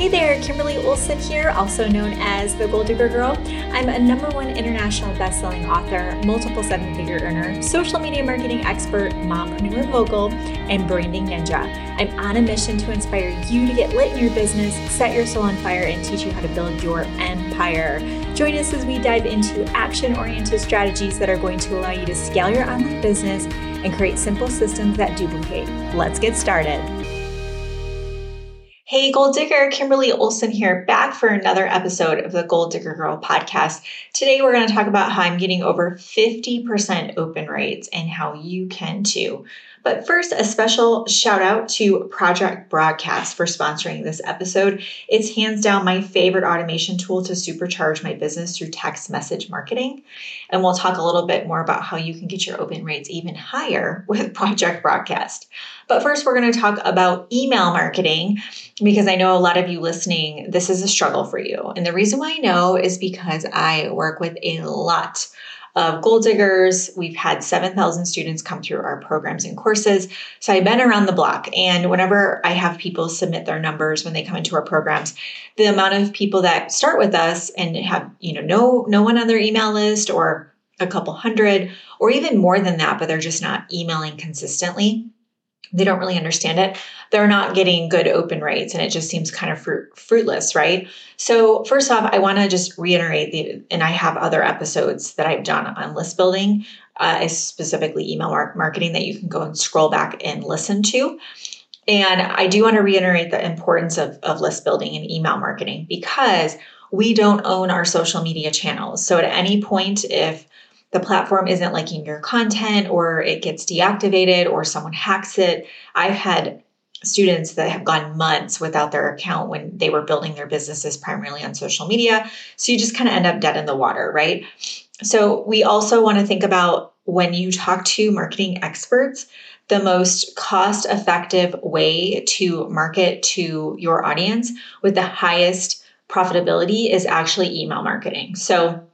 Hey there, Kimberly Olson here, also known as the Goal Digger Girl. I'm a number one international best-selling author, multiple seven-figure earner, social media marketing expert, mompreneur mogul, and branding ninja. I'm on a mission to inspire you to get lit in your business, set your soul on fire, and teach you how to build your empire. Join us as we dive into action-oriented strategies that are going to allow you to scale your online business and create simple systems that duplicate. Let's get started. Hey, Goal Digger, Kimberly Olson here, back for another episode of the Goal Digger Girl podcast. Today, we're going to talk about how I'm getting over 50% open rates and how you can too. But first, a special shout out to Project Broadcast for sponsoring this episode. It's hands down my favorite automation tool to supercharge my business through text message marketing. And we'll talk a little bit more about how you can get your open rates even higher with Project Broadcast. But first, we're going to talk about email marketing because I know a lot of you listening, this is a struggle for you. And the reason why I know is because I work with a lot of goal diggers. We've had 7,000 students come through our programs and courses. So I've been around the block. And whenever I have people submit their numbers when they come into our programs, the amount of people that start with us and have, you know, no, no one on their email list or a couple hundred or even more than that, but they're just not emailing consistently they don't really understand it. They're not getting good open rates and it just seems kind of fruit, fruitless right? So first off i want to just reiterate the and i have other episodes that i've done on list building. Uh, specifically email marketing that you can go and scroll back and listen to. And i do want to reiterate the importance of, of list building and email marketing because we don't own our social media channels. So at any point if the platform isn't liking your content or it gets deactivated or someone hacks it. I've had students that have gone months without their account when they were building their businesses primarily on social media. So you just kind of end up dead in the water, right? So we also want to think about when you talk to marketing experts, the most cost effective way to market to your audience with the highest profitability is actually email marketing. So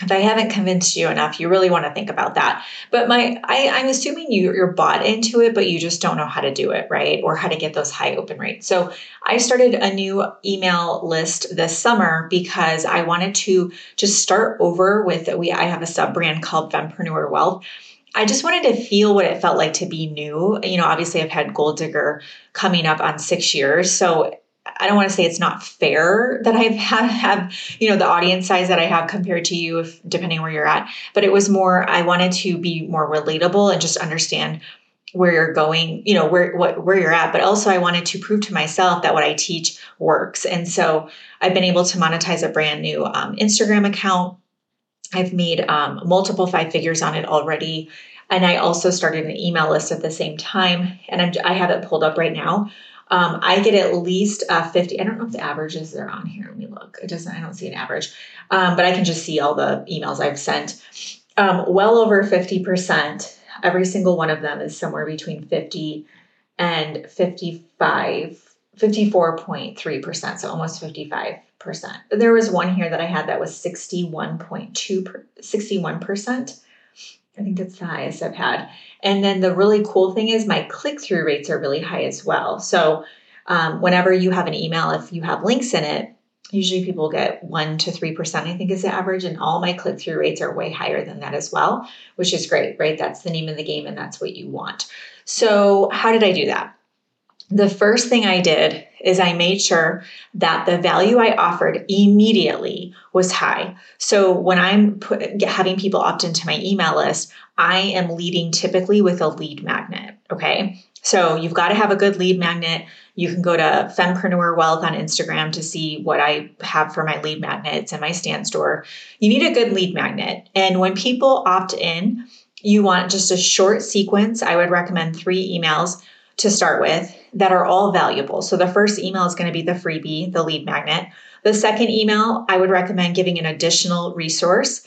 if I haven't convinced you enough, you really want to think about that. But my, I, am assuming you, you're bought into it, but you just don't know how to do it, right? Or how to get those high open rates. So I started a new email list this summer because I wanted to just start over with we. I have a sub brand called Fempreneur Wealth. I just wanted to feel what it felt like to be new. You know, obviously I've had Goal Digger coming up on six years. So I don't want to say it's not fair that I've had have you know the audience size that I have compared to you, if depending where you're at. But it was more I wanted to be more relatable and just understand where you're going, you know where what where you're at. But also I wanted to prove to myself that what I teach works. And so I've been able to monetize a brand new um, Instagram account. I've made um, multiple five figures on it already. And I also started an email list at the same time. And I'm, I have it pulled up right now. Um, I get at least uh, 50. I don't know if the averages are on here. Let me look. It doesn't, I don't see an average, um, but I can just see all the emails I've sent. Um, well over 50%. Every single one of them is somewhere between 50 and 55, 54.3%. So almost 55%. There was one here that I had that was 61.2, 61%. I think that's the highest I've had. And then the really cool thing is my click through rates are really high as well. So um, whenever you have an email, if you have links in it, usually people get 1 to 3%, I think is the average. And all my click through rates are way higher than that as well, which is great, right? That's the name of the game and that's what you want. So, how did I do that? The first thing I did is I made sure that the value I offered immediately was high. So when I'm put, having people opt into my email list, I am leading typically with a lead magnet. Okay. So you've got to have a good lead magnet. You can go to Fempreneur Wealth on Instagram to see what I have for my lead magnets and my Stan Store. You need a good lead magnet. And when people opt in, you want just a short sequence. I would recommend three emails to start with that are all valuable. So the first email is going to be the freebie, the lead magnet. The second email, I would recommend giving an additional resource.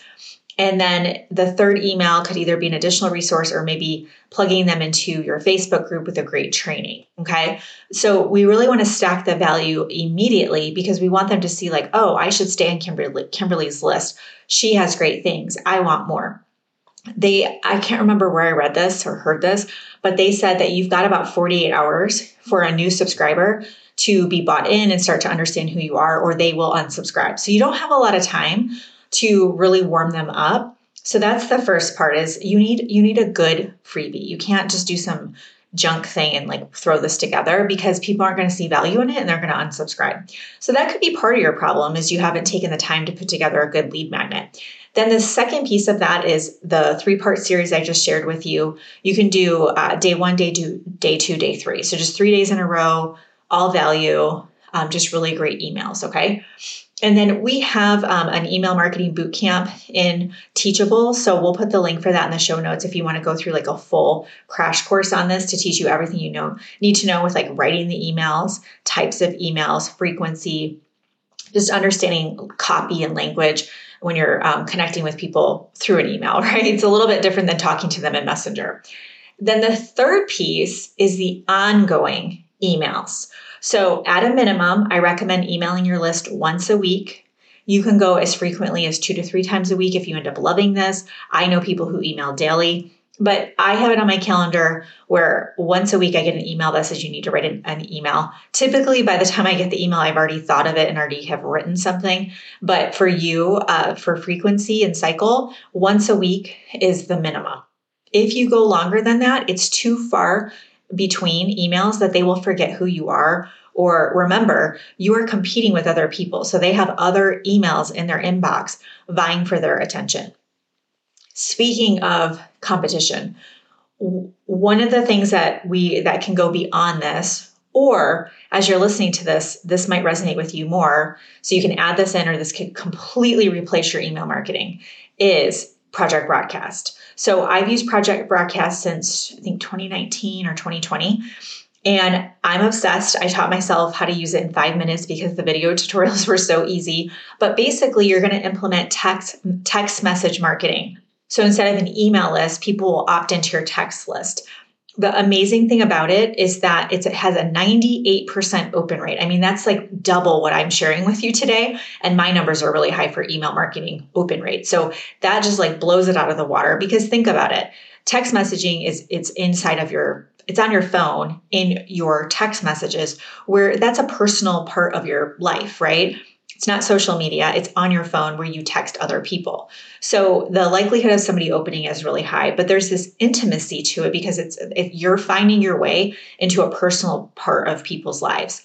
And then the third email could either be an additional resource or maybe plugging them into your Facebook group with a great training. Okay. So we really want to stack the value immediately because we want them to see, like, oh, I should stay on Kimberly, Kimberly's list. She has great things. I want more. They I can't remember where I read this or heard this, but they said that you've got about 48 hours for a new subscriber to be bought in and start to understand who you are or they will unsubscribe. So you don't have a lot of time to really warm them up. So that's the first part is you need you need a good freebie. You can't just do some junk thing and like throw this together because people aren't going to see value in it and they're going to unsubscribe. So that could be part of your problem is you haven't taken the time to put together a good lead magnet. Then the second piece of that is the three part series I just shared with you. You can do uh, day one, day two, day two, day three. So just three days in a row, all value, um, just really great emails. Okay. And then we have um, an email marketing boot camp in Teachable. So we'll put the link for that in the show notes if you want to go through like a full crash course on this to teach you everything you know need to know with like writing the emails, types of emails, frequency, just understanding copy and language when you're um, connecting with people through an email, right? It's a little bit different than talking to them in Messenger. Then the third piece is the ongoing emails. So, at a minimum, I recommend emailing your list once a week. You can go as frequently as two to three times a week if you end up loving this. I know people who email daily, but I have it on my calendar where once a week I get an email that says you need to write an, an, email. Typically, by the time I get the email, I've already thought of it and already have written something. But for you, uh, for frequency and cycle, once a week is the minimum. If you go longer than that, it's too far between emails that they will forget who you are. Or remember, you are competing with other people. So they have other emails in their inbox vying for their attention. Speaking of competition, one of the things that we that can go beyond this or as you're listening to this this might resonate with you more so you can add this in or this could completely replace your email marketing is project broadcast so I've used Project Broadcast since I think 2019 or 2020. And I'm obsessed. I taught myself how to use it in five minutes because the video tutorials were so easy. But basically, you're going to implement text, text message marketing. So instead of an email list, people will opt into your text list the amazing thing about it is that it has a 98% open rate. I mean, that's like double what I'm sharing with you today. And my numbers are really high for email marketing open rate. So that just like blows it out of the water because think about it. Text messaging is it's inside of your it's on your phone in your text messages where that's a personal part of your life, right? It's not social media, it's on your phone where you text other people. So the likelihood of somebody opening is really high, but there's this intimacy to it because it's if you're finding your way into a personal part of people's lives.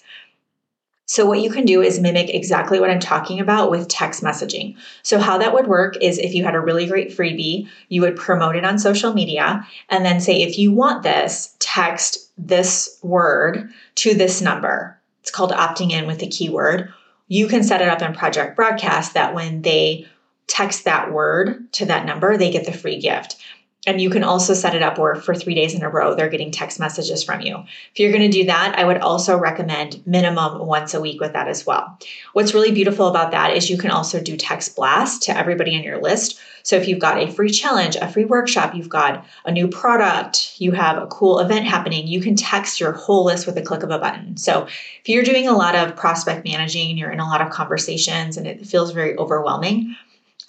So, what you can do is mimic exactly what I'm talking about with text messaging. So, how that would work is if you had a really great freebie, you would promote it on social media and then say, if you want this, text this word to this number. It's called opting in with the keyword you can set it up in Project Broadcast that when they text that word to that number, they get the free gift. And you can also set it up where for three days in a row, they're getting text messages from you. If you're going to do that, I would also recommend minimum once a week with that as well. What's really beautiful about that is you can also do text blast to everybody on your list. So if you've got a free challenge, a free workshop, you've got a new product, you have a cool event happening, you can text your whole list with a click of a button. So if you're doing a lot of prospect managing, you're in a lot of conversations and it feels very overwhelming,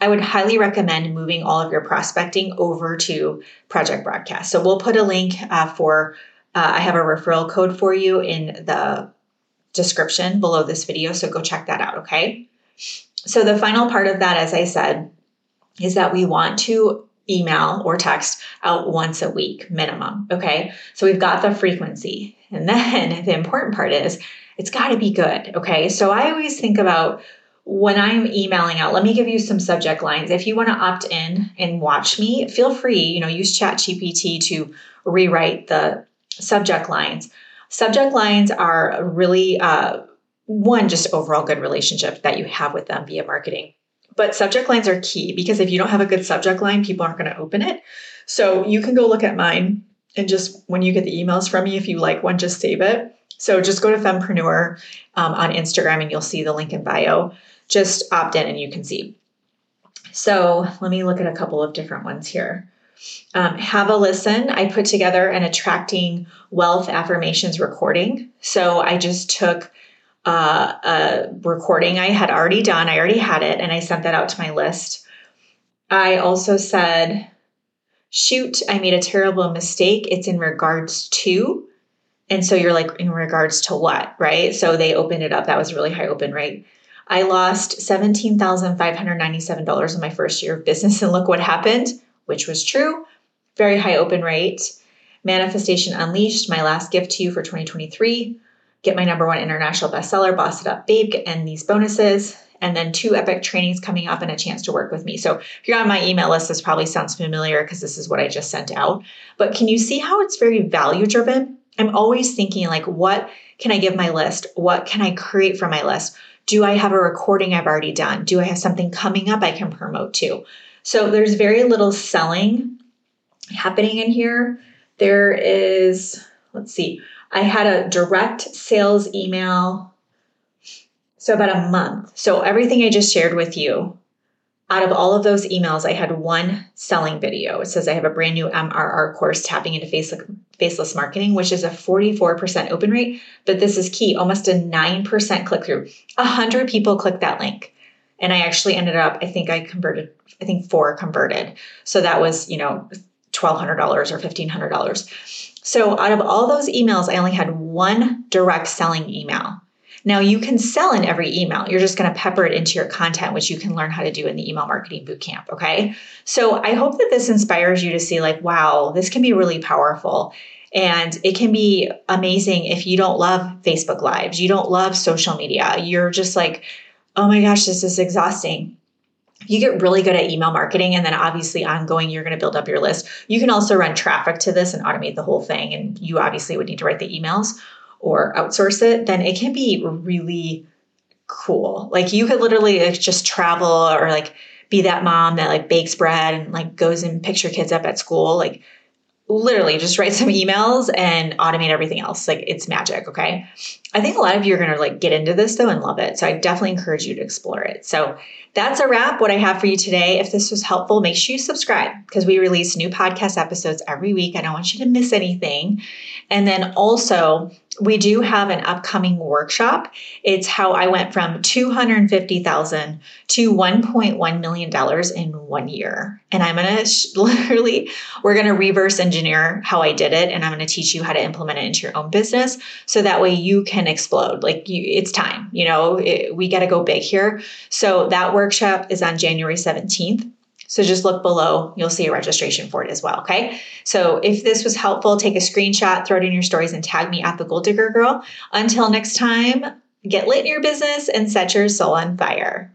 I would highly recommend moving all of your prospecting over to Project Broadcast. So we'll put a link uh, for, uh, I have a referral code for you in the description below this video. So go check that out, okay? So the final part of that, as I said, is that we want to email or text out once a week minimum. Okay. So we've got the frequency. And then the important part is it's got to be good. Okay. So I always think about when I'm emailing out, let me give you some subject lines. If you want to opt in and watch me, feel free, you know, use ChatGPT to rewrite the subject lines. Subject lines are really uh, one just overall good relationship that you have with them via marketing. But subject lines are key because if you don't have a good subject line, people aren't going to open it. So you can go look at mine and just when you get the emails from me, if you like one, just save it. So just go to Fempreneur um, on Instagram and you'll see the link in bio just opt in and you can see. So let me look at a couple of different ones here. Um, have a listen. I put together an attracting wealth affirmations recording. So I just took uh, a recording I had already done. I already had it, and I sent that out to my list. I also said, shoot, I made a terrible mistake. It's in regards to. And so you're like, in regards to what, right? So they opened it up. That was a really high open rate. I lost $17,597 in my first year of business. And look what happened, which was true. Very high open rate. Manifestation Unleashed, my last gift to you for 2023. Get my number one international bestseller, Boss It Up Babe, and these bonuses. And then two epic trainings coming up and a chance to work with me. So if you're on my email list, this probably sounds familiar because this is what I just sent out. But can you see how it's very value driven? I'm always thinking, like, what can I give my list? What can I create for my list? Do I have a recording I've already done? Do I have something coming up I can promote to? So there's very little selling happening in here. There is, let's see, I had a direct sales email. So about a month. So everything I just shared with you, out of all of those emails, I had one selling video. It says I have a brand new MRR course tapping into faceless, faceless marketing, which is a 44% open rate. But this is key almost a 9% click through. 100 people clicked that link. And I actually ended up, I think I converted, I think four converted. So that was, you know, $1,200 or $1,500. So out of all those emails, I only had one direct selling email. Now you can sell in every email. You're just going to pepper it into your content, which you can learn how to do in the email marketing bootcamp. Okay. So I hope that this inspires you to see, like, wow, this can be really powerful. And it can be amazing if you don't love Facebook Lives, you don't love social media. You're just like, oh my gosh, this is exhausting you get really good at email marketing and then obviously ongoing you're going to build up your list you can also run traffic to this and automate the whole thing and you obviously would need to write the emails or outsource it then it can be really cool. Like you could literally like just travel or like be that mom that like bakes bread and like goes and picks your kids up at school. Like literally just write some emails and automate everything else. Like it's magic okay i think a lot of you are going to like get into this though and love it. So i definitely encourage you to explore it. So that's a wrap. What i have for you today if this was helpful make sure you subscribe because we release new podcast episodes every week. I don't want you to miss anything. And then also we do have an upcoming workshop. It's how I went from 250,000 to 1.1 million dollars in one year. And I'm going to literally we're going to reverse engineer how I did it and I'm going to teach you how to implement it into your own business so that way you can explode. Like you it's time, you know, it, we got to go big here. So that workshop is on January 17th. So just look below, you'll see a registration for it as well. Okay. So if this was helpful, take a screenshot, throw it in your stories, and tag me at the Goal Digger Girl. Until next time, get lit in your business and set your soul on fire.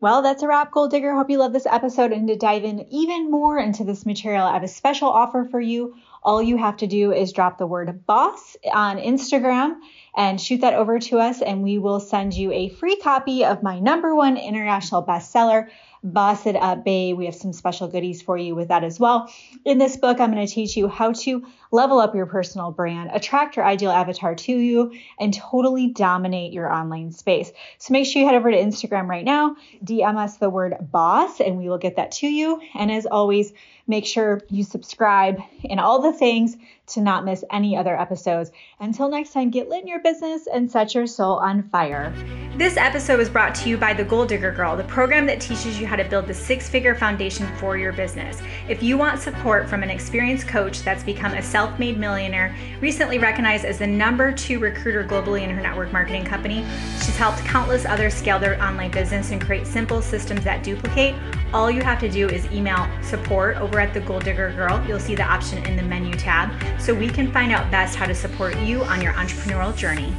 Well, that's a wrap, Goal Digger. Hope you love this episode. And to dive in even more into this material, I have a special offer for you. All you have to do is drop the word boss on Instagram and shoot that over to us, and we will send you a free copy of my number one international bestseller, Boss It Up Babe. We have some special goodies for you with that as well. In this book, I'm going to teach you how to level up your personal brand, attract your ideal avatar to you, and totally dominate your online space. So make sure you head over to Instagram right now, DM us the word boss, and we will get that to you. And as always, make sure you subscribe and all the things to not miss any other episodes. Until next time, get lit in your business and set your soul on fire. This episode was brought to you by The Goal Digger Girl, the program that teaches you how to build the six figure foundation for your business. If you want support from an experienced coach that's become a self made millionaire, recently recognized as the number two recruiter globally in her network marketing company, she's helped countless others scale their online business and create simple systems that duplicate. All you have to do is email support over at The Goal Digger Girl. You'll see the option in the menu tab so we can find out best how to support you on your entrepreneurial journey.